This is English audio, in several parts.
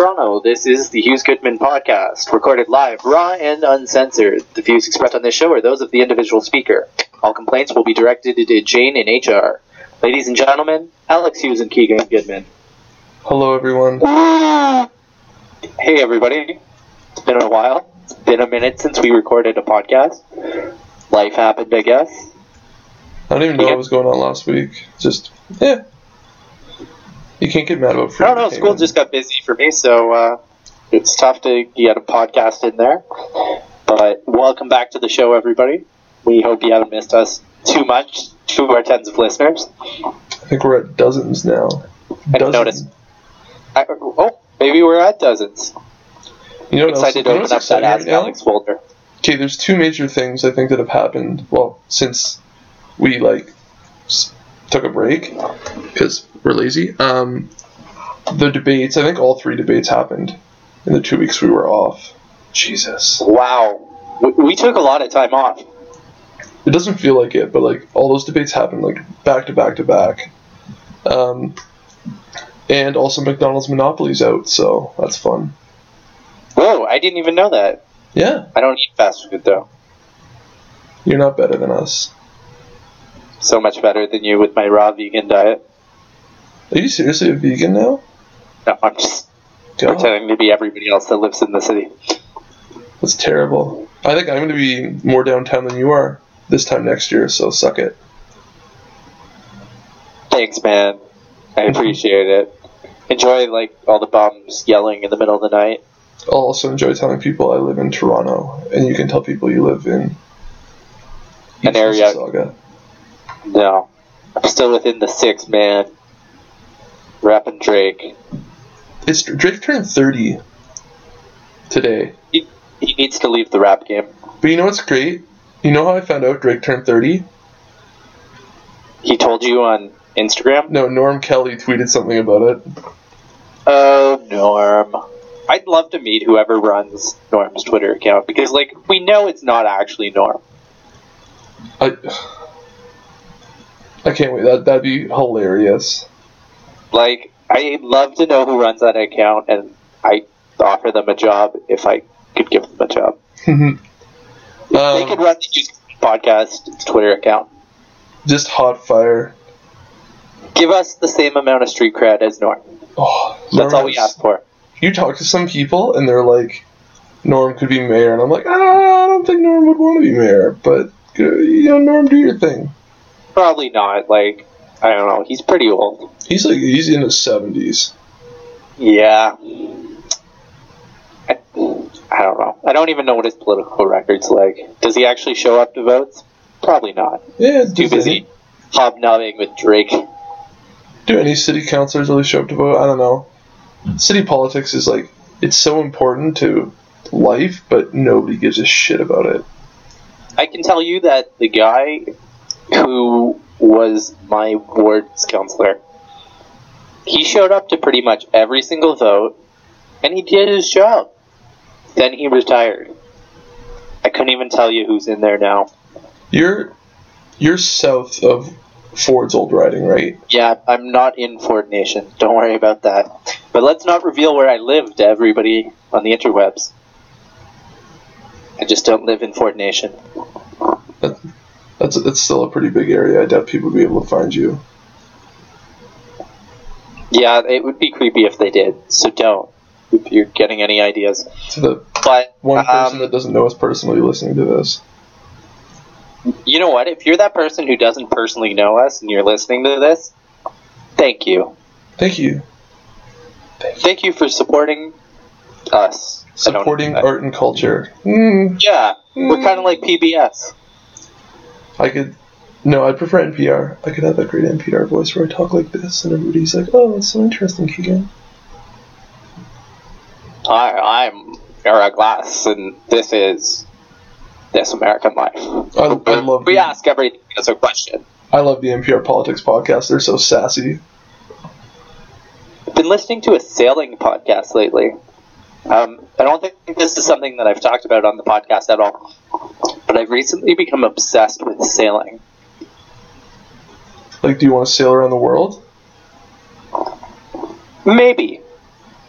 Toronto, this is the Hughes Goodman podcast, recorded live, raw, and uncensored. The views expressed on this show are those of the individual speaker. All complaints will be directed to Jane in HR. Ladies and gentlemen, Alex Hughes and Keegan Goodman. Hello, everyone. Ah! Hey, everybody. It's been a while. It's been a minute since we recorded a podcast. Life happened, I guess. I don't even know Yeah. what was going on last week. Just, yeah. You can't get mad about free I don't know. School just got busy for me, so uh, it's tough to get a podcast in there. But welcome back to the show, everybody. We hope you haven't missed us too much to our tens of listeners. I think we're at dozens now. I Dozens. noticed. I, oh, maybe we're at dozens. You know else? Excited to open up that Ask right? Alex folder. Okay, there's two major things I think that have happened. Well, since we like took a break because we're lazy. Um, the debates. I think all three debates happened in the two weeks we were off. Jesus, Wow, we, we took a lot of time off. it doesn't feel like it, but like all those debates happened like back to back to back. Um, and also McDonald's Monopoly's out, so that's fun. Whoa, I didn't even know that. Yeah, I don't eat fast food though. you're not better than us. So much better than you with my raw vegan diet. Are you seriously a vegan now? No, I'm just God, pretending to be everybody else that lives in the city. that's terrible. I think I'm going to be more downtown than you are this time next year, so suck it. Thanks, man. I appreciate it. Enjoy like all the bums yelling in the middle of the night. I'll also enjoy telling people I live in Toronto, and you can tell people you live in An area- Mississauga. No, I'm still within the six, man. Rapping Drake. It's Drake turned 30 today. He, he needs to leave the rap game. But you know what's great? You know how I found out Drake turned 30? He told you on Instagram. No, Norm Kelly tweeted something about it. Oh, Norm. I'd love to meet whoever runs Norm's Twitter account because, like, we know it's not actually Norm. I I can't wait. That that'd be hilarious. Like, I'd love to know who runs that account, and I offer them a job if I could give them a job. um, they could run the podcast Twitter account. just hot fire. Give us the same amount of street cred as Norm. Oh, That's all we ask for. You talk to some people and they're like, Norm could be mayor, and I'm like, ah, I don't think Norm would want to be mayor, but uh, you know, Norm, do your thing. Probably not. Like, I don't know. He's pretty old. He's like he's in his seventies. Yeah. I, I don't know. I don't even know what his political record's like. Does he actually show up to votes? Probably not. Yeah, Too busy hobnobbing with Drake. do any city councilors really show up to vote? I don't know. City politics is like it's so important to life, but nobody gives a shit about it. I can tell you that the guy who was my ward's counselor, he showed up to pretty much every single vote, and he did his job. Then he retired. I couldn't even tell you who's in there now. You're you're south of Ford's old riding, right? Yeah, I'm not in Ford Nation. Don't worry about that. But let's not reveal where I live to everybody on the interwebs. I just don't live in Ford Nation. That's that's still a pretty big area. I doubt people would be able to find you. Yeah, it would be creepy if they did. So don't. If you're getting any ideas. To the But one person um, that doesn't know us personally listening to this. you know what? If you're that person who doesn't personally know us and you're listening to this, thank you. Thank you. Thank you for supporting us. Supporting art and culture. Mm, Yeah, we're kind of like PBS. I could. No, I'd prefer NPR. I could have that great NPR voice where I talk like this, and everybody's like, "Oh, that's so interesting, Keegan." Hi, I'm Ira Glass, and this is This American Life. I, I love. we the, ask everything as a question. I love the NPR politics podcast. They're so sassy. I've been listening to a sailing podcast lately. Um, I don't think this is something that I've talked about on the podcast at all, but I've recently become obsessed with sailing. Like, do you want to sail around the world? Maybe.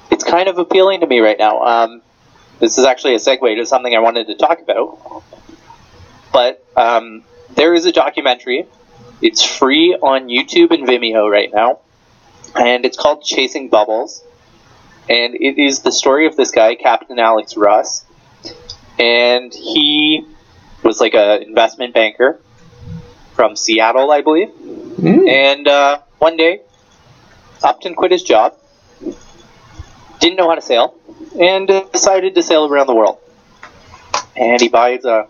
It's kind of appealing to me right now. Um, this is actually a segue to something I wanted to talk about. But um, there is a documentary. It's free on YouTube and Vimeo right now, and it's called Chasing Bubbles. And it is the story of this guy, Captain Alex Rust, and he was like an investment banker from Seattle, I believe. Mm. And uh, one day, Upton quit his job, didn't know how to sail, and decided to sail around the world. And he buys a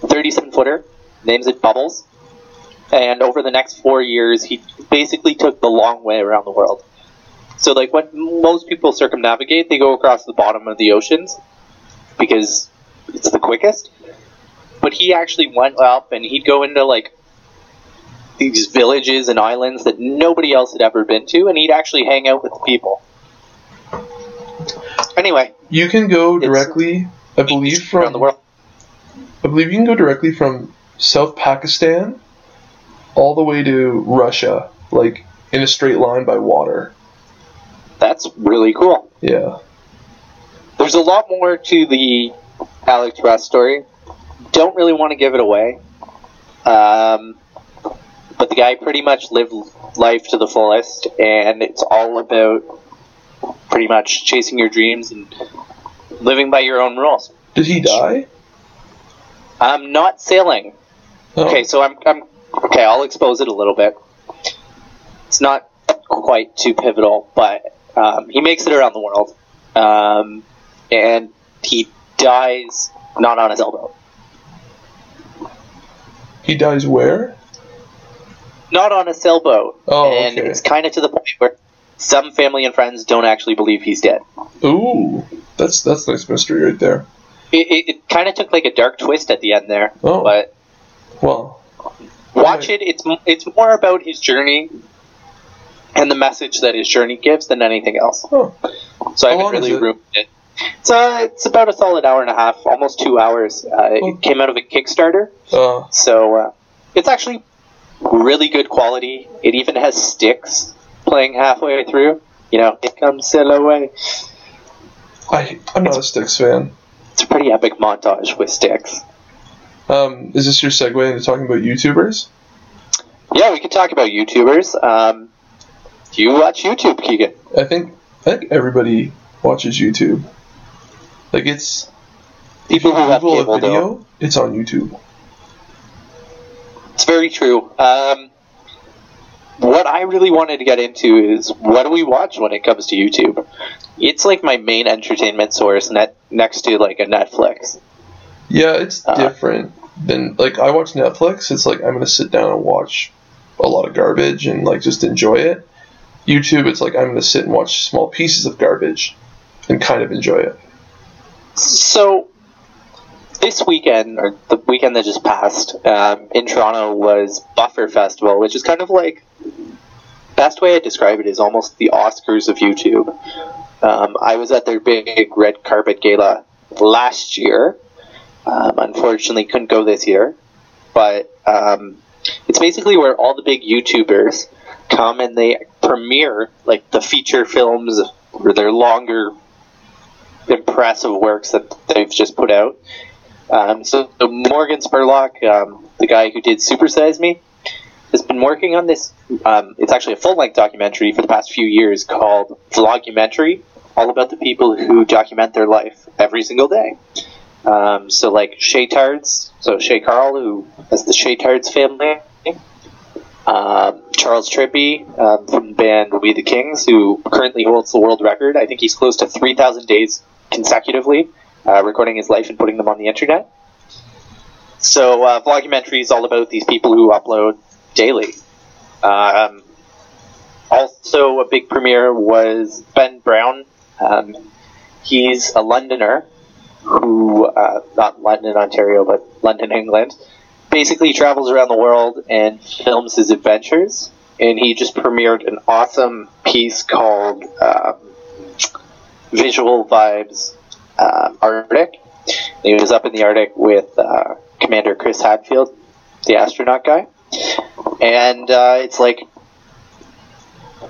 37 footer, names it Bubbles, and over the next four years, he basically took the long way around the world. So, like, what most people circumnavigate, they go across the bottom of the oceans because it's the quickest. But he actually went up and he'd go into, like, these villages and islands that nobody else had ever been to, and he'd actually hang out with the people. Anyway, You can go directly, I believe, around from the world. I believe you can go directly from South Pakistan all the way to Russia, like in a straight line by water. That's really cool. Yeah. There's a lot more to the Alex Rust story. Don't really want to give it away. Um, but the guy pretty much lived life to the fullest, and it's all about pretty much chasing your dreams and living by your own rules. Did he die? I'm not sailing. Oh. Okay, so I'm, I'm okay. I'll expose it a little bit. It's not quite too pivotal, but um, he makes it around the world, um, and he dies not on his sailboat, He dies where? not on a sailboat, Oh, and okay. it's kind of to the point where some family and friends don't actually believe he's dead. Ooh, that's that's nice mystery right there. It, it, it kind of took like a dark twist at the end there, Oh. but Well, watch Right. it. It's it's more about his journey and the message that his journey gives than anything else. oh, So I haven't really ruined it. It's uh, it's about a solid hour and a half, almost two hours. Uh, Oh. it came out of a Kickstarter, uh, so uh, it's actually really good quality. It even has Styx playing halfway through. You know, it comes sail away. I I'm not a Styx fan. It's a pretty epic montage with Styx. Um, is this your segue into talking about YouTubers? Yeah, we could talk about YouTubers. Um, do you watch YouTube, Keegan? I think I think everybody watches YouTube. Like it's if you People who have Google a video, don't. it's on YouTube. It's very true. Um, what I really wanted to get into is what do we watch when it comes to YouTube? It's like my main entertainment source, net next to like a Netflix. Yeah, it's Uh, different than like I watch Netflix. It's like I'm gonna sit down and watch a lot of garbage and like just enjoy it. YouTube, it's like I'm gonna sit and watch small pieces of garbage and kind of enjoy it. So this weekend, or the weekend that just passed, um, in Toronto was Buffer Festival, which is kind of like best way I describe it is almost the Oscars of YouTube. Um, I was at their big red carpet gala last year. Um, unfortunately, couldn't go this year, but um, it's basically where all the big YouTubers come and they premiere like the feature films or their longer impressive works that they've just put out. Um, so, so Morgan Spurlock, um, the guy who did Super Size Me, has been working on this. Um, it's actually a full length documentary for the past few years called Vlogumentary, all about the people who document their life every single day. Um, so, like Shaytards, so Shay Carl, who has the Shaytards family. Um, Charles Trippy um, from the band We the Kings, who currently holds the world record. I think he's close to 3,000 days consecutively uh, recording his life and putting them on the internet. So, uh, Vlogumentary is all about these people who upload daily. Um, also, a big premiere was Ben Brown. Um, he's a Londoner who, uh, not London, Ontario, but London, England, basically travels around the world and films his adventures. And he just premiered an awesome piece called um, Visual Vibes um, Arctic. He was up in the Arctic with uh, Commander Chris Hadfield, the astronaut guy. And uh, it's like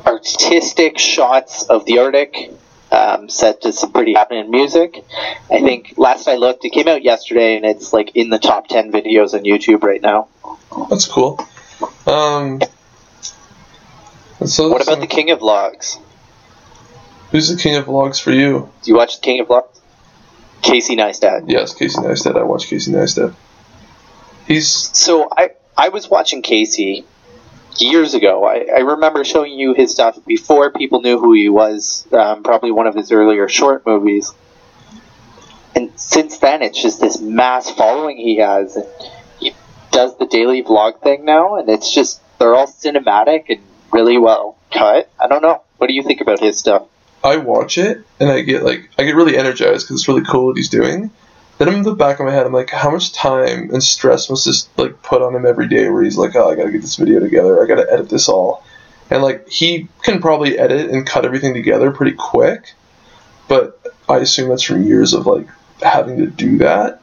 artistic shots of the Arctic, um, set to some pretty happening music. I think last I looked, it came out yesterday, and it's like in the top ten videos on YouTube right now. That's cool. Um, so What about the King of Vlogs? Who's the king of vlogs for you? Do you watch the King of Vlogs? Casey Neistat. Yes, Casey Neistat. I watch Casey Neistat. He's So I I was watching Casey years ago. I, I remember showing you his stuff before people knew who he was. Um, probably one of his earlier short movies. And since then, it's just this mass following he has. And he does the daily vlog thing now, and it's just they're all cinematic and really well cut. I don't know. What do you think about his stuff? I watch it and I get like I get really energized because it's really cool what he's doing. Then in the back of my head, I'm like, how much time and stress must this like put on him every day? Where he's like, oh, I gotta get this video together, I gotta edit this all, and like he can probably edit and cut everything together pretty quick, but I assume that's from years of like having to do that.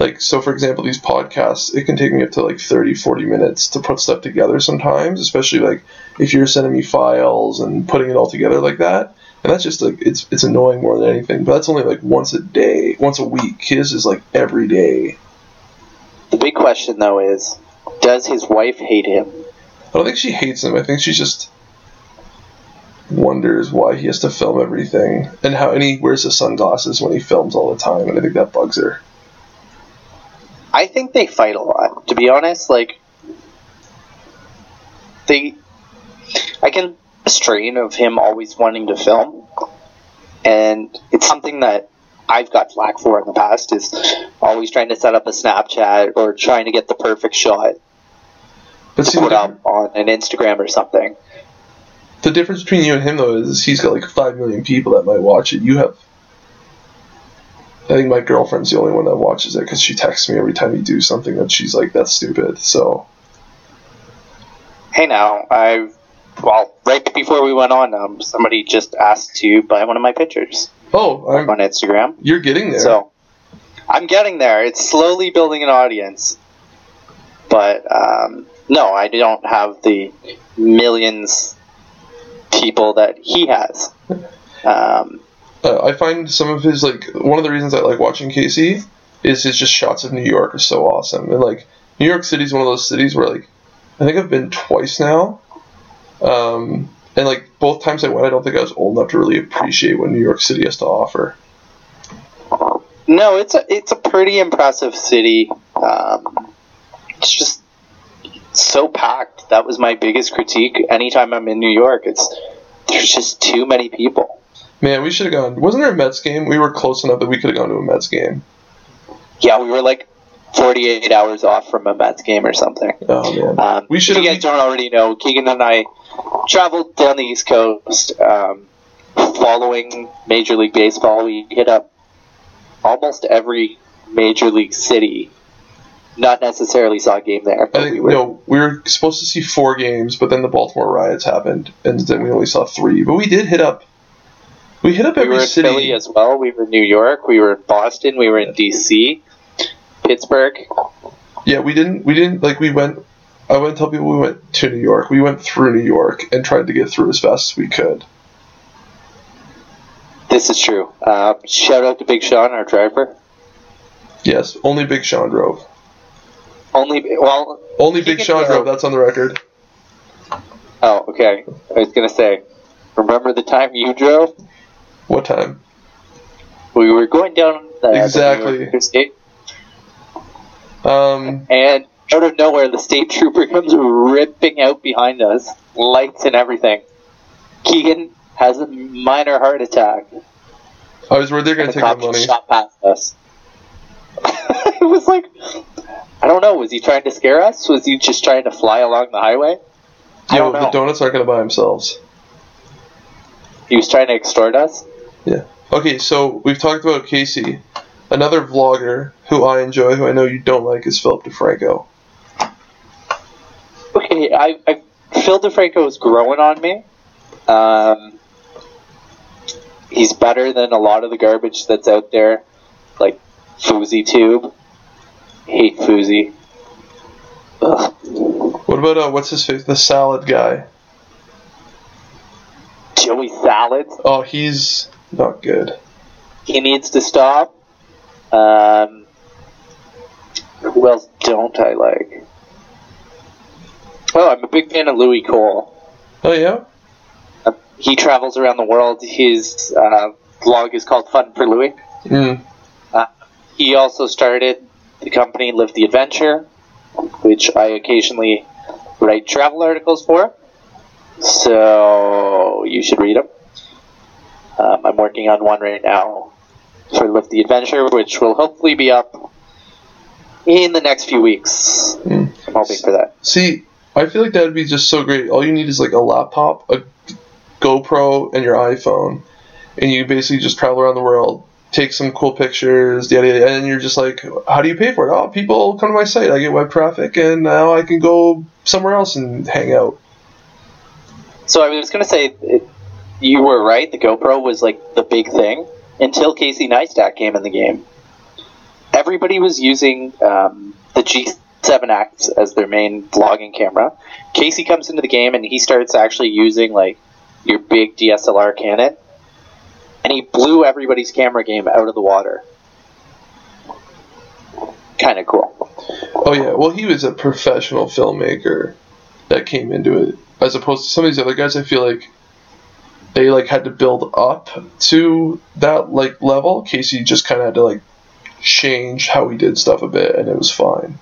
Like so, for example, these podcasts, it can take me up to like 30, 40 minutes to put stuff together sometimes, especially like if you're sending me files and putting it all together like that and that's just like it's it's annoying more than anything. But that's only like once a day, once a week. His is like every day. The big question though is, does his wife hate him? I don't think she hates him. I think she just wonders why he has to film everything and how and he wears his sunglasses when he films all the time, and I think that bugs her. I think they fight a lot. To be honest, like they, I can strain of him always wanting to film, and it's something that I've got flack for in the past is always trying to set up a Snapchat or trying to get the perfect shot But to see, put up on an Instagram or something. the difference between you and him though is he's got like five million people that might watch it. You have. I think my girlfriend's the only one that watches it because she texts me every time you do something that she's like, "That's stupid." So Hey now, I well right before we went on, um, somebody just asked to buy one of my pictures Oh, I'm, on Instagram. you're getting there. So I'm getting there. It's slowly building an audience. But um, no, I don't have the millions people that he has. Um, uh, I find some of his like one of the reasons I like watching Casey is his just shots of New York are so awesome, and like New York City is one of those cities where like I think I've been twice now, um, and like both times I went, I don't think I was old enough to really appreciate what New York City has to offer. no, it's a it's a pretty impressive city. Um, it's just so packed. That was my biggest critique. Anytime I'm in New York, it's there's just too many people. Man, we should have gone. Wasn't there a Mets game? We were close enough that we could have gone to a Mets game. Yeah, we were like 48 hours off from a Mets game or something. Oh man, Um, We should've- you guys don't already know, Keegan and I traveled down the East Coast um, following Major League Baseball. We hit up almost every Major League city. Not necessarily saw a game there, I but think we were. no, we were supposed to see four games, but then the Baltimore riots happened, and then we only saw three. But we did hit up. We hit up we every were in city. Philly as well. We were in New York. We were in Boston. We were in D.C., Pittsburgh. Yeah, we didn't. We didn't like. We went. I wouldn't tell people we went to New York. We went through New York and tried to get through as fast as we could. This is true. Uh, shout out to Big Sean, our driver. Yes, only Big Sean drove. Only well, Only Big Sean drove. That's on the record. Oh, okay. I was gonna say, remember the time you drove? What time? We were going down the, the Exactly. Um, and out of nowhere, the state trooper comes ripping out behind us, lights and everything. Keegan has a minor heart attack. I was worried they're gonna the take our money. shot past us. it was like, I don't know. Was he trying to scare us? Was he just trying to fly along the highway? I Yo, the donuts aren't gonna buy themselves. He was trying to extort us. Yeah. Okay, so we've talked about Casey. Another vlogger who I enjoy, who I know you don't like, is Philip DeFranco. Okay, I, I Phil DeFranco is growing on me. Um, he's better than a lot of the garbage that's out there, like FouseyTube. Hate Fousey. Ugh. What about uh, what's his face? The salad guy. Joey Salads. Oh, he's not good. He needs to stop. Um, who else don't I like? Oh, I'm a big fan of Louis Cole. Oh yeah. Uh, he travels around the world. His uh, vlog is called Fun for Louis. Mm. He also started the company Live the Adventure, which I occasionally write travel articles for. So you should read them. Um, I'm working on one right now for Live the Adventure, which will hopefully be up in the next few weeks. Mm. I'm hoping for that. See, I feel like that'd be just so great. All you need is like a laptop, a GoPro, and your iPhone, and you basically just travel around the world, take some cool pictures, yada yada, and you're just like, how do you pay for it? Oh, people come to my site, I get web traffic, and now I can go somewhere else and hang out. So I was going to say, you were right. The GoPro was like the big thing until Casey Neistat came in the game. Everybody was using um, the G7X as their main vlogging camera. Casey comes into the game and he starts actually using like your big DSLR Canon, and he blew everybody's camera game out of the water. Kind of cool. Oh yeah, well he was a professional filmmaker that came into it, as opposed to some of these other guys. I feel like they like had to build up to that like level. Casey just kind of had to like change how he did stuff a bit, and it was fine.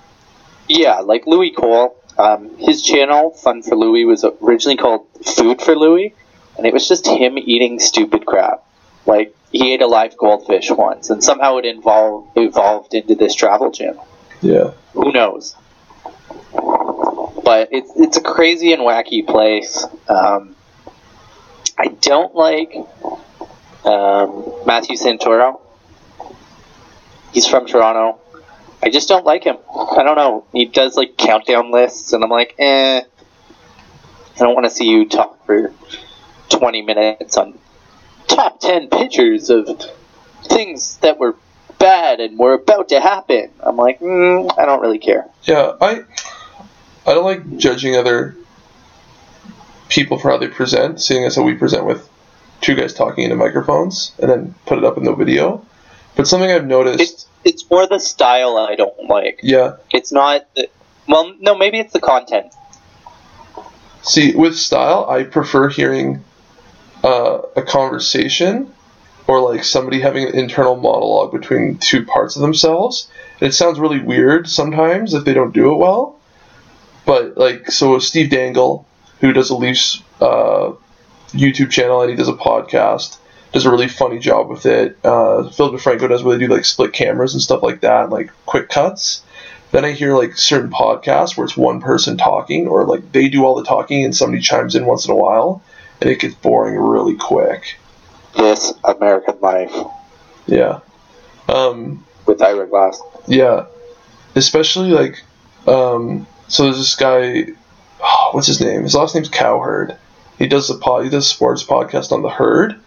Yeah, like Louis Cole. Um, his channel, Fun for Louis, was originally called Food for Louis, and it was just him eating stupid crap. Like he ate a live goldfish once, and somehow it involved evolved into this travel channel. Yeah, Who knows? But it's it's a crazy and wacky place. Um, I don't like um, Matthew Santoro. He's from Toronto. I just don't like him. I don't know. He does like countdown lists, and I'm like, eh. I don't want to see you talk for 20 minutes on top 10 pictures of things that were bad and were about to happen. I'm like, mm, I don't really care. yeah. I I don't like judging other people for how they present, seeing as how we present with two guys talking into microphones and then put it up in the video. But something I've noticed, It's it's more the style I don't like. yeah. It's not. The, well, no, maybe it's the content. See, with style, I prefer hearing uh, a conversation or like somebody having an internal monologue between two parts of themselves. And it sounds really weird sometimes if they don't do it well. But like, so Steve Dangle, who does a Leafs uh, YouTube channel and he does a podcast, does a really funny job with it. Uh, Phil DeFranco does really do like split cameras and stuff like that, and like quick cuts. Then I hear like certain podcasts where it's one person talking, or like they do all the talking and somebody chimes in once in a while, and it gets boring really quick. This American Life Yeah. Um, with Ira Glass. yeah. Especially like, um, so there's this guy, oh, what's his name? His last name's Cowherd. He does the pod, he does sports podcast on the Herd,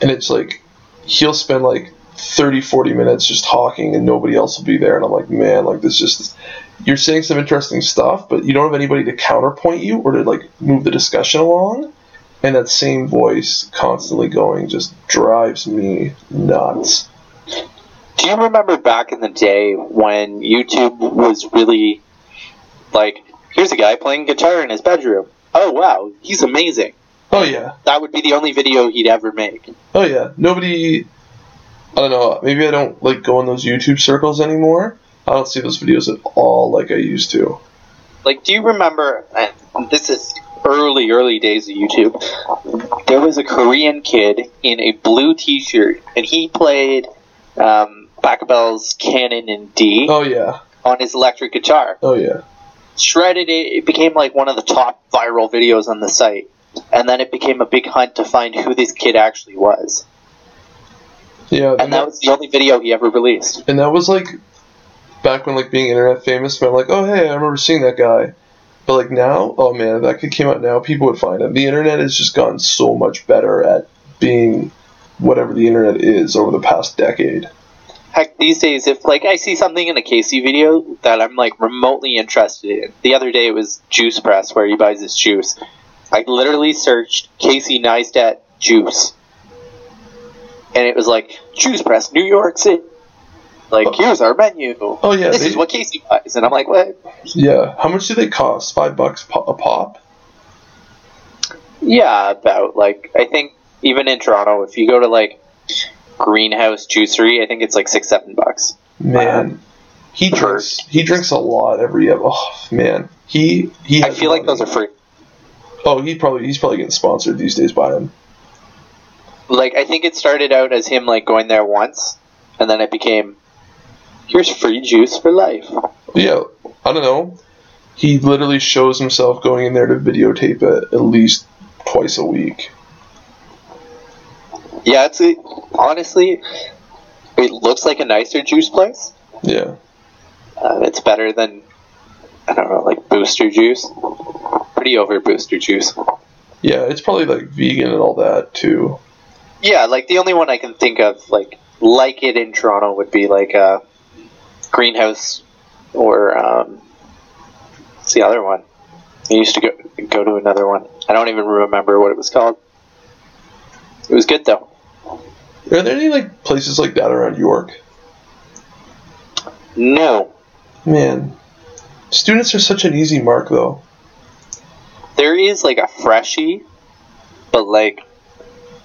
and it's like he'll spend like 30, 40 minutes just talking, and nobody else will be there, and I'm like, man, like this just you're saying some interesting stuff, but you don't have anybody to counterpoint you or to like move the discussion along. And that same voice constantly going just drives me nuts. Do you remember back in the day when YouTube was really like, here's a guy playing guitar in his bedroom. Oh wow, he's amazing. Oh yeah, That would be the only video he'd ever make. Oh yeah, nobody. I don't know. Maybe I don't like go in those YouTube circles anymore. I don't see those videos at all like I used to. Like, do you remember? This is early, early days of YouTube. There was a Korean kid in a blue T-shirt, and he played um, Pachelbel's Canon in D Oh yeah. on his electric guitar. Oh yeah. Shredded it. It became like one of the top viral videos on the site, and then it became a big hunt to find who this kid actually was. Yeah. And that was the only video he ever released. and that was like back when like being internet famous. But I'm like, oh hey, I remember seeing that guy. But like now, oh man, if that kid came out now, people would find him. The internet has just gotten so much better at being whatever the internet is over the past decade. Heck, these days, if like I see something in a Casey video that I'm like remotely interested in, the other day it was Juice Press where he buys his juice. I literally searched Casey Neistat juice, and it was like Juice Press, New York City. Like, oh. here's our menu. Oh yeah, this they- is what Casey buys, and I'm like, what? Yeah. How much do they cost? Five bucks a pop. Yeah, about like I think even in Toronto, if you go to like Greenhouse Juicery, I think it's like six, seven bucks. Man, uh, he drinks. He drinks a lot every. Oh man, he he. I feel like those are free. Oh, he probably he's probably getting sponsored these days by him. Like I think it started out as him like going there once, and then it became here's free juice for life. Yeah, I don't know. He literally shows himself going in there to videotape it at least twice a week. Yeah, it's a, honestly, it looks like a nicer juice place. Yeah. Uh, it's better than I don't know, like Booster Juice. Pretty over Booster Juice. Yeah, it's probably like vegan and all that too. Yeah, like the only one I can think of like like it in Toronto would be like uh, Greenhouse or um, what's the other one? I used to go go to another one. I don't even remember what it was called. It was good though. Are there any like places like that around York? No, Man, students are such an easy mark though. there is like a freshie, but like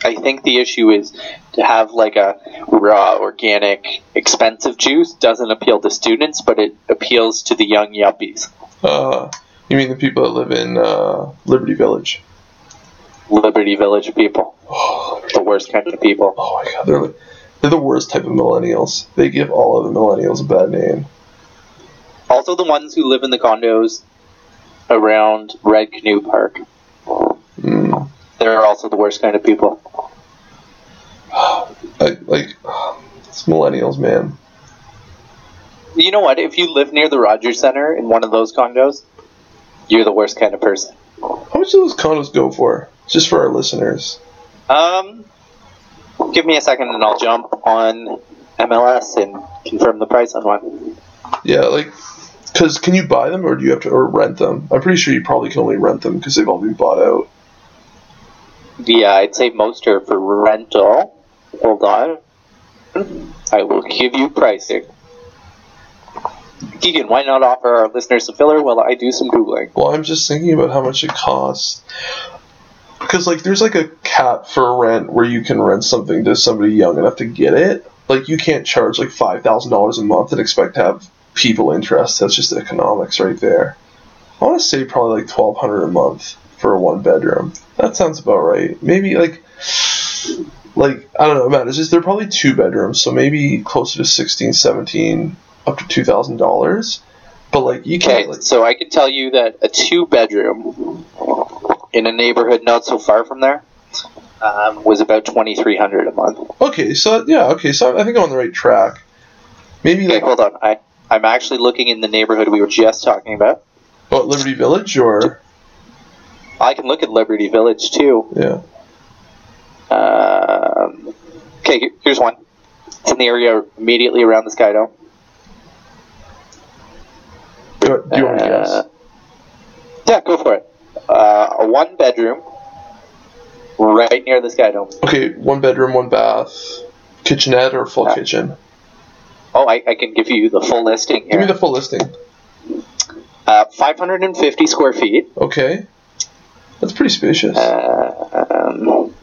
I think the issue is to have like a raw, organic, expensive juice doesn't appeal to students, but it appeals to the young yuppies. Uh, you mean the people that live in uh, Liberty Village? Liberty Village people. The worst kind of people. Oh my god, they're they're the worst type of millennials. They give all of the millennials a bad name. Also, the ones who live in the condos around Red Canoe Park. Mm. They're also the worst kind of people. I, like, it's millennials, man. You know what? If you live near the Rogers Center in one of those condos, you're the worst kind of person. How much do those condos go for? Just for our listeners. Um, give me a second and I'll jump on MLS and confirm the price on one. Yeah, like, because can you buy them or do you have to or rent them? I'm pretty sure you probably can only rent them because they've all been bought out. Yeah, I'd say most are for rental. Hold on. I will give you pricing. Keegan, why not offer our listeners a filler while I do some Googling? Well, I'm just thinking about how much it costs. Because, like, there's like a cap for rent where you can rent something to somebody young enough to get it. Like, you can't charge like $5,000 a month and expect to have people interested. That's just economics right there. I want to say probably like 1200 a month for a one bedroom. That sounds about right. Maybe like. Like, I don't know, man. It's just they're probably two bedrooms, so maybe closer to 16, 17, up to $2,000. But, like, you can't. Like, so I can tell you that a two bedroom in a neighborhood not so far from there um, was about twenty three hundred a month. Okay, so yeah, okay, so I think I'm on the right track. Maybe Okay, like hold on. I I'm actually looking in the neighborhood we were just talking about. what Liberty Village or I can look at Liberty Village too. yeah. Um, okay, here's one. It's in the area immediately around the Sky Dome. Do, you- do you want to Uh, guess? Yeah, go for it. Uh, a one bedroom, right near the Sky Dome. Okay, one bedroom, one bath, kitchenette or full Uh, kitchen. Oh, I, I can give you the full listing Give me the full listing. Uh, 550 square feet. Okay, that's pretty spacious. Uh, um,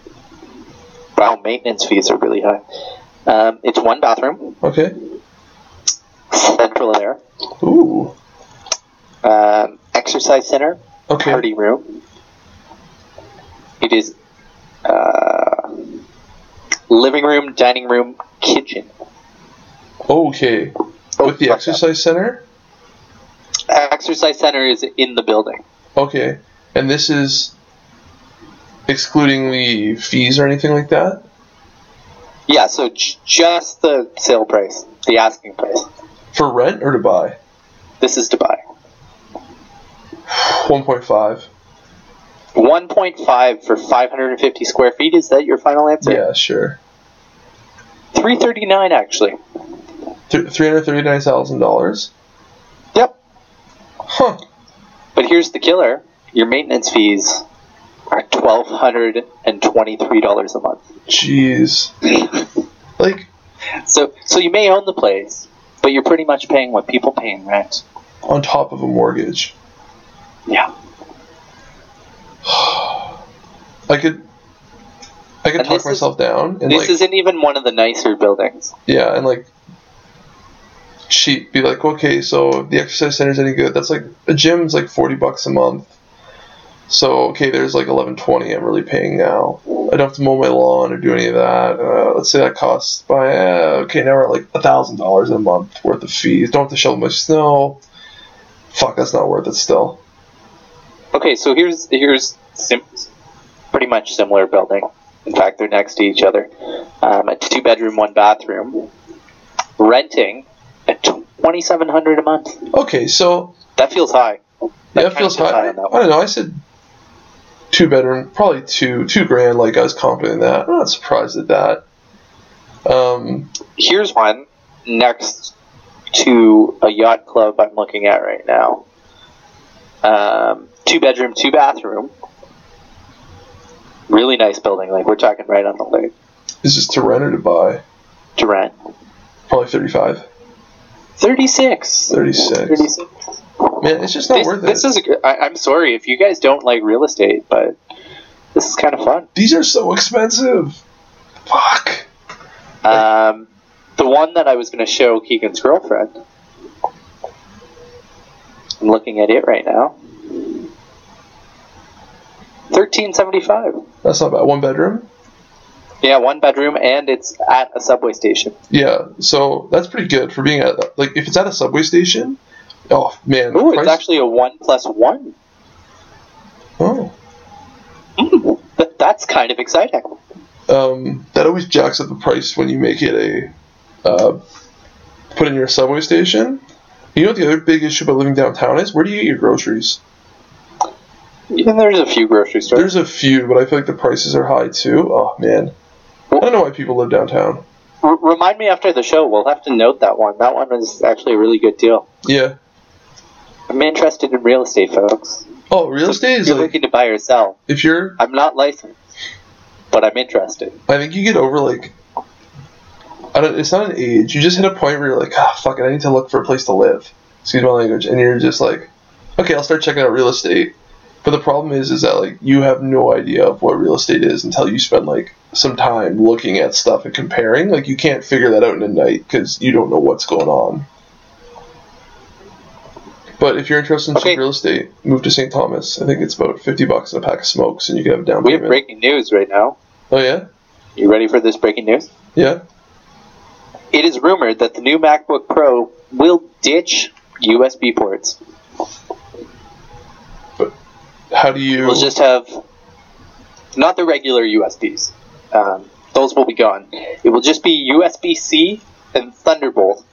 wow, maintenance fees are really high. Um, it's one bathroom, Okay. central air, Ooh. um, exercise center, Okay. party room. It is uh, living room, dining room, kitchen. Okay. With the exercise center. exercise center is in the building. Okay, and this is excluding the fees or anything like that. Yeah, so j- just the sale price, the asking price. For rent or to buy? This is to buy. 1.5. 1.5 for 550 square feet. Is that your final answer? Yeah, sure. 339 actually. Th- $339,000. Yep. Huh. But here's the killer: your maintenance fees are twelve hundred and twenty-three dollars a month. Jeez. like So, so you may own the place, but you're pretty much paying what people pay in rent. on top of a mortgage. Yeah. I could I could And talk this is- myself down and This like isn't even one of the nicer buildings. yeah, and like cheap be like, okay, so the exercise center's any good, that's like a gym's like forty bucks a month. So okay, there's like eleven twenty I'm really paying now. I don't have to mow my lawn or do any of that. Uh, let's say that costs by uh, okay now we're at like a thousand dollars a month worth of fees. Don't have to shovel my snow. Fuck, that's not worth it still. Okay, so here's here's sim- pretty much similar building. In fact, they're next to each other. Um, a two bedroom, one bathroom. Renting at twenty seven hundred a month. Okay, so That feels high. Yeah, That it feels high. that I don't know. I said two bedroom, probably two, two grand. Like I was confident in that. I'm not surprised at that. Um, Here's one next to a yacht club I'm looking at right now. Um, two bedroom, two bathroom. Really nice building. Like we're talking right on the lake. is this to rent or to buy? To rent. Probably 35, 36. 36. 36. Man, it's just not This, worth it. this is a I, I'm sorry if you guys don't like real estate, but this is kind of fun. These are so expensive. Fuck. Um, the one that I was going to show Keegan's girlfriend. I'm looking at it right now. Thirteen seventy five. That's not bad. One bedroom. Yeah, one bedroom, and it's at a subway station. Yeah, so that's pretty good for being at like if it's at a subway station. Oh man, Ooh, it's actually a one plus one. oh. Mm, th- that's kind of exciting. um, that always jacks up the price when you make it a uh, put in your subway station. You know what the other big issue about living downtown is? Where do you get your groceries? Yeah, there's a few grocery stores. There's a few, but I feel like the prices are high too. Oh man, I don't know why people live downtown. R- remind me after the show. We'll have to note that one. That one is actually a really good deal. Yeah. I'm interested in real estate, folks. Oh, real estate is you're like looking to buy or sell, if you're. I'm not licensed, but I'm interested. I think you get over like. I don't. It's not an age. You just hit a point where you're like, ah, fuck it. I need to look for a place to live. Excuse my language. And you're just like, okay, I'll start checking out real estate. But the problem is, is that like you have no idea of what real estate is until you spend like some time looking at stuff and comparing. Like you can't figure that out in a night because you don't know what's going on. But if you're interested in Okay. some real estate, move to St. Thomas. I think it's about fifty bucks and a pack of smokes, and you can have a down We have breaking news right now. oh yeah, You ready for this breaking news? yeah. It is rumored that the new MacBook Pro will ditch USB ports. But how do you? We'll just have not the regular USBs. Um, those will be gone. It will just be USB C and Thunderbolt.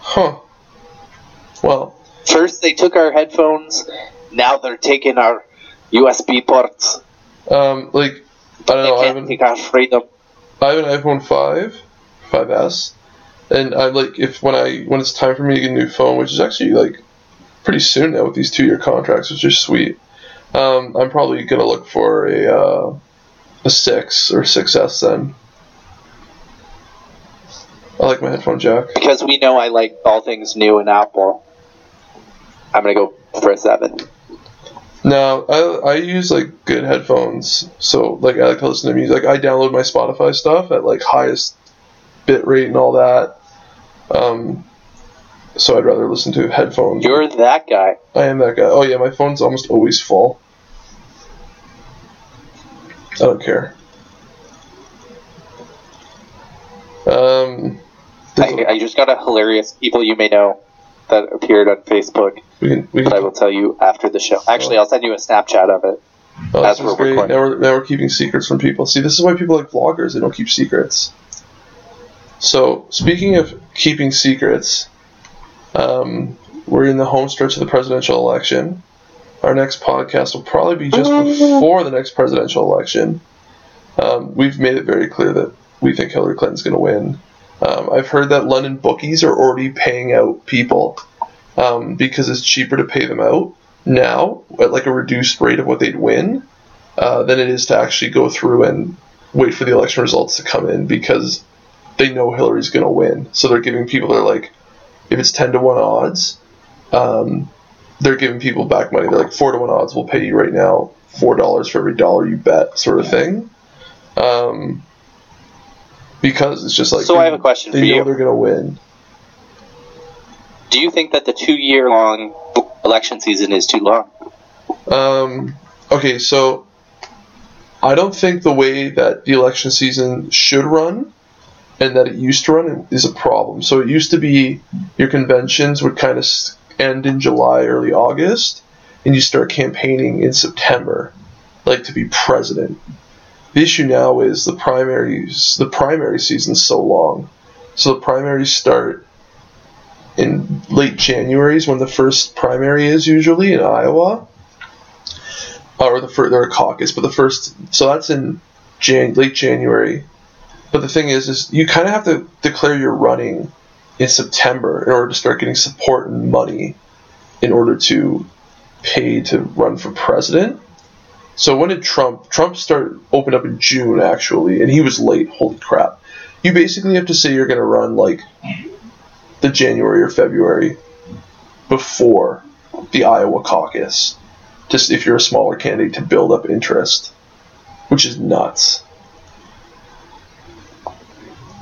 Huh. Well, First, they took our headphones. Now they're taking our USB ports. um, like I don't know. I have, can't an, take our freedom. I have an iPhone five, 5S, and I like if when I when it's time for me to get a new phone, which is actually like pretty soon now with these two year contracts, which is sweet. Um, I'm probably gonna look for a uh, a six or 6S then. I like my headphone jack. Because we know I like all things new in Apple. I'm gonna go for a seven. No, I, I use like good headphones, so like I like to listen to music. I download my Spotify stuff at like highest bit rate and all that. Um, so I'd rather listen to headphones. You're that guy. I am that guy. Oh yeah, my phone's almost always full. I don't care. Um, I, I just got a hilarious people you may know that appeared on Facebook, we can we but I will tell you after the show. Actually, I'll send you a Snapchat of it. Oh, as we're great. recording. Now we're, now we're keeping secrets from people. See, this is why people like vloggers. They don't keep secrets. So, speaking of keeping secrets, um, we're in the home stretch of the presidential election. Our next podcast will probably be just before the next presidential election. Um, we've made it very clear that we think Hillary Clinton's going to win. Um, I've heard that London bookies are already paying out people um, because it's cheaper to pay them out now at like a reduced rate of what they'd win uh, than it is to actually go through and wait for the election results to come in because they know Hillary's going to win. So they're giving people they're like, if it's ten to one odds, um, they're giving people back money. They're like four to one odds. We'll pay you right now four dollars for every dollar you bet, sort of thing. Um, because it's just like So I have a question they for know you. they're to win. Do you think that the two year long election season is too long? Um, okay, so I don't think the way that the election season should run and that it used to run is a problem. So it used to be your conventions would kind of end in July, early August, and you start campaigning in September, like to be president. The issue now is the primaries. The primary season's so long, so the primaries start in late January is when the first primary is usually in Iowa, or the first, they're a caucus, but the first, so that's in Jan, late January. But the thing is, is you kind of have to declare you're running in September in order to start getting support and money in order to pay to run for president. So when did Trump Trump start opened up in June actually, and he was late. Holy crap! You basically have to say you're going to run like the January or February before the Iowa caucus, just if you're a smaller candidate to build up interest, which is nuts.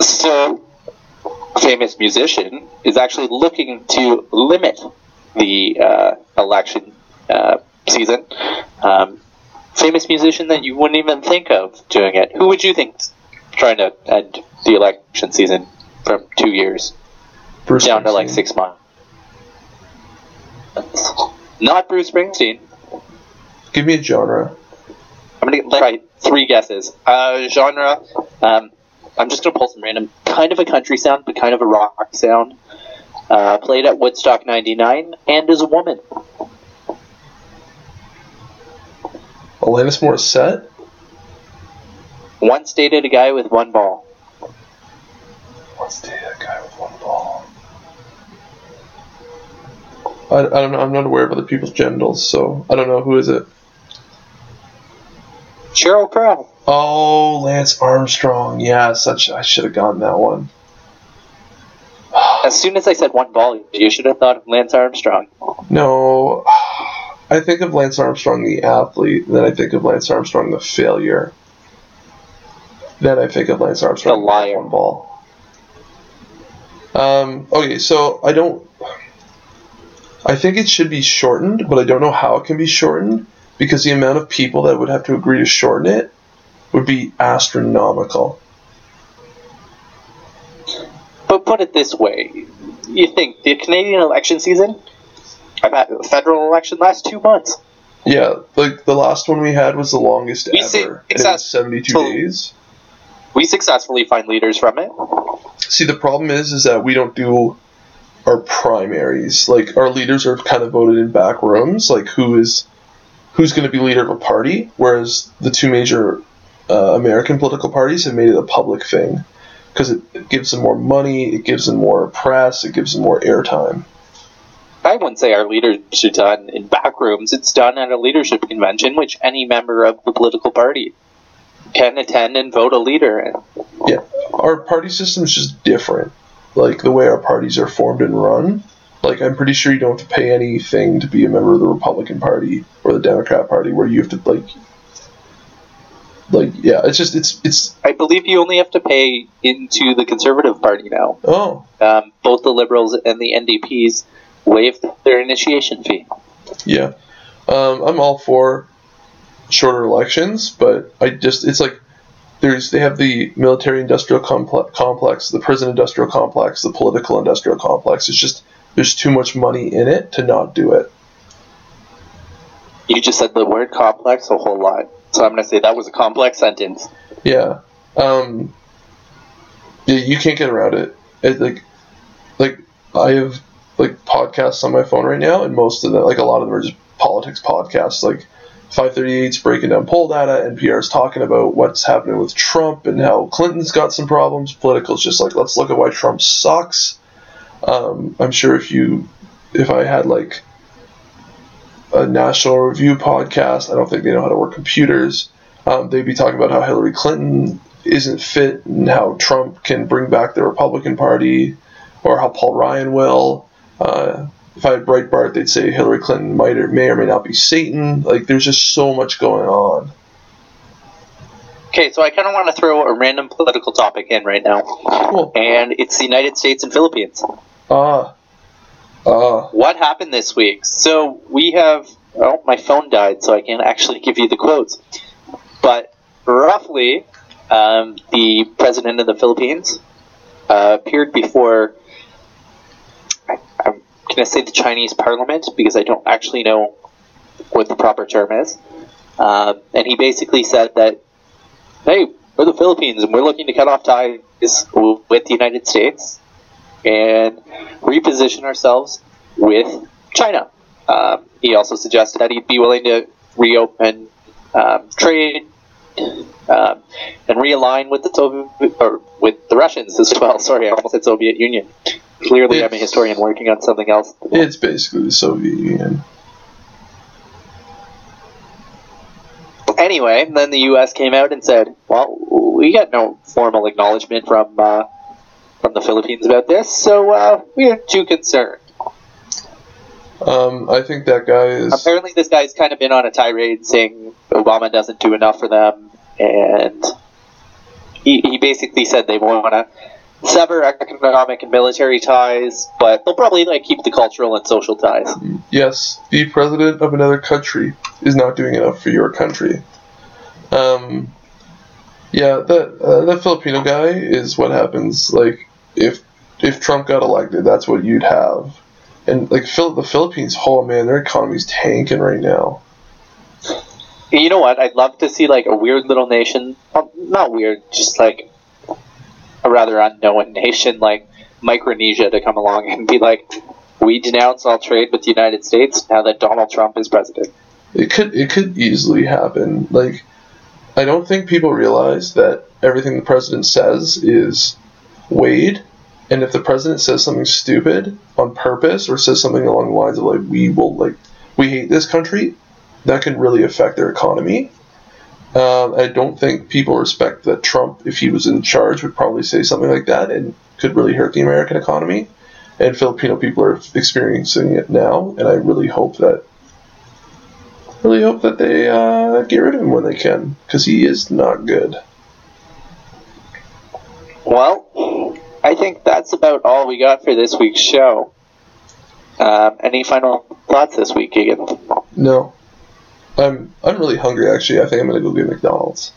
So, famous musician is actually looking to limit the uh, election uh, season. Um, famous musician that you wouldn't even think of doing it. Who would you think trying to end the election season from two years Bruce down to like six months? Not Bruce Springsteen. Give me a genre. I'm gonna like three guesses. Uh, genre. Um, I'm just gonna pull some random, kind of a country sound, but kind of a rock sound. Uh, played at Woodstock '99 and is a woman. Alanis Morissette. Once dated a guy with one ball. Let's date that guy with one ball. I, I don't know. I'm not aware of other people's genitals, so I don't know who is it. Sheryl Crow. Oh, Lance Armstrong. Yes, that's, I should have gotten that one. As soon as I said one ball, you should have thought of Lance Armstrong. No, I think of Lance Armstrong the athlete, then I think of Lance Armstrong the failure. Then I think of Lance Armstrong The liar. one ball. Um, okay, so I don't. I think it should be shortened, but I don't know how it can be shortened because the amount of people that would have to agree to shorten it would be astronomical. But put it this way: you think the Canadian election season? I've had the federal election last two months. Yeah, like the last one we had was the longest We ever, see- and it was 72 so- days. We successfully find leaders from it. See, the problem is, is that we don't do our primaries. Like our leaders are kind of voted in back rooms, like who is who's going to be leader of a party. Whereas the two major uh, American political parties have made it a public thing because it, it gives them more money, it gives them more press, it gives them more airtime. I wouldn't say our leadership done in back rooms. It's done at a leadership convention, which any member of the political party can attend and vote a leader in. Yeah, our party system is just different. Like the way our parties are formed and run. Like I'm pretty sure you don't have to pay anything to be a member of the Republican Party or the Democrat Party, where you have to like, like yeah, it's just it's it's I believe you only have to pay into the Conservative Party now. oh Um, both the Liberals and the NDPs waived their initiation fee. yeah. Um, I'm all for shorter elections, but I just it's like there's they have the military industrial complex, complex, the prison industrial complex, the political industrial complex. It's just there's too much money in it to not do it. You just said the word complex a whole lot. So I'm going to say that was a complex sentence. Yeah. Um, yeah, you can't get around it. It like, like I have like podcasts on my phone right now, and most of them, like a lot of them, are just politics podcasts. Like 538's breaking down poll data, NPR's talking about what's happening with Trump and how Clinton's got some problems. Politico's just like let's look at why Trump sucks. Um, I'm sure if you, if I had like a National Review podcast. I don't think they know how to work computers. Um, they'd be talking about how Hillary Clinton isn't fit and how Trump can bring back the Republican Party, or how Paul Ryan will. Uh, if I had Breitbart, they'd say Hillary Clinton might or may or may not be Satan. Like, there's just so much going on. Okay, so I kind of want to throw a random political topic in right now, Cool. and it's the United States and Philippines. Ah. Ah. What happened this week? So we have. Oh, my phone died, so I can't actually give you the quotes. But roughly, um, the president of the Philippines uh, appeared before. I, I'm going to say the Chinese parliament because I don't actually know what the proper term is. Um, and he basically said that, hey, we're the Philippines and we're looking to cut off ties with the United States and reposition ourselves with China. Um, he also suggested that he'd be willing to reopen um, trade um, and realign with the Soviet or with the Russians as well. Sorry, I almost said Soviet Union. Clearly, I'm a historian working on something else. It's basically the Soviet Union. Anyway, then the U.S. came out and said, "Well, we got no formal acknowledgement from uh, from the Philippines about this, so uh, we are too concerned." Um, I think that guy is. Apparently, this guy's kind of been on a tirade saying Obama doesn't do enough for them, and he, he basically said they want to sever economic and military ties, but they'll probably like keep the cultural and social ties. Yes, the president of another country is not doing enough for your country. Um, yeah, that uh, that Filipino guy is what happens. Like if if Trump got elected, that's what you'd have. And like Phil, the Philippines, oh man, their economy's tanking right now. You know what? I'd love to see like a weird little nation, well, not weird, just like a rather unknown nation like Micronesia to come along and be like, "We denounce all trade with the United States now that Donald Trump is president." It could it could easily happen. Like I don't think people realize that everything the president says is weighed, and if the president says something stupid on purpose or says something along the lines of like we will like we hate this country, that can really affect their economy. Um, I don't think people respect that Trump, if he was in charge, would probably say something like that and could really hurt the American economy. And Filipino people are experiencing it now, and I really hope that really hope that they uh, get rid of him when they can, because he is not good. Well, I think that's about all we got for this week's show. Um, any final thoughts this week, Keegan? No, I'm I'm really hungry. Actually, I think I'm gonna go get McDonald's.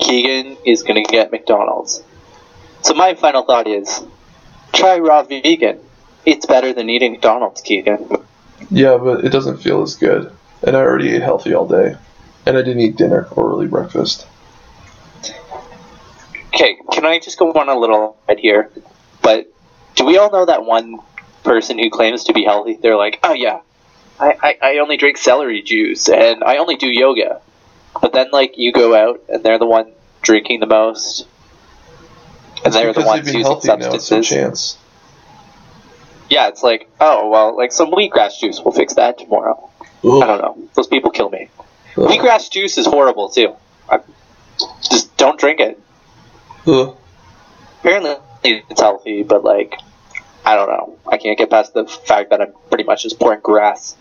Keegan is going to get McDonald's. So my final thought is, try raw vegan. It's better than eating McDonald's, Keegan. Yeah, but it doesn't feel as good, and I already ate healthy all day, and I didn't eat dinner or early breakfast. Okay, can I just go on a little bit here? But do we all know that one person who claims to be healthy? They're like, oh yeah, I, I, I only drink celery juice and I only do yoga. But then, like, you go out and they're the one drinking the most, and It's they're the ones using healthy now. Their substances. Yeah, it's like, oh well, like some wheatgrass juice will fix that tomorrow. I don't know. Those people kill me. Ugh. Wheatgrass juice is horrible too. I, just don't drink it. Ugh. Apparently it's healthy, but like, I don't know. I can't get past the fact that I'm pretty much just pouring grass,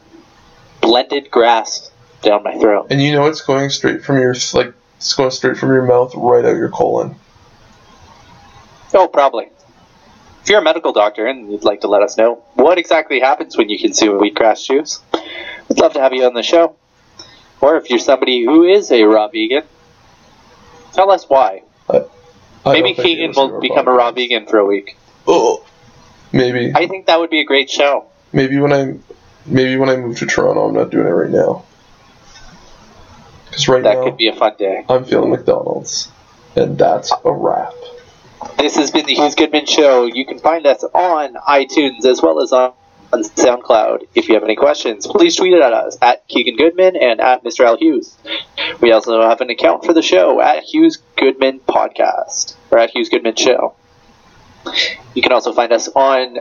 blended grass, down my throat. And you know it's going straight from your like it's going straight from your mouth right out your colon. Oh, probably. If you're a medical doctor and you'd like to let us know what exactly happens when you consume wheatgrass juice, we'd love to have you on the show. Or if you're somebody who is a raw vegan, tell us why. I Maybe don't think it Keaton will become a raw vegan for a week. Oh. Maybe. I think that would be a great show. Maybe when I maybe when I move to Toronto, I'm not doing it right now. Because right That now could be a fun day. I'm feeling McDonald's, and that's a wrap. This has been the Hughes Goodman Show. You can find us on iTunes as well as on, on SoundCloud. If you have any questions, please tweet it at us at Keegan Goodman and at Mr. Al Hughes. We also have an account for the show at Hughes Goodman Podcast or at Hughes Goodman Show. You can also find us on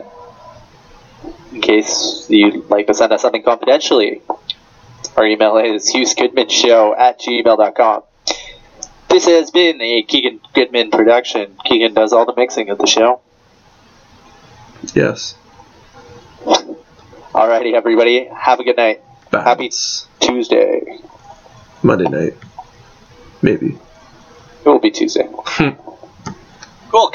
in case you'd like to send us something confidentially. Our email is hughesgoodmanshow at gmail.com. This has been a Keegan Goodman production. Keegan does all the mixing of the show. Yes. Alrighty, everybody. Have a good night. Happy Tuesday. Monday night. Maybe. It will be Tuesday. cool. Good.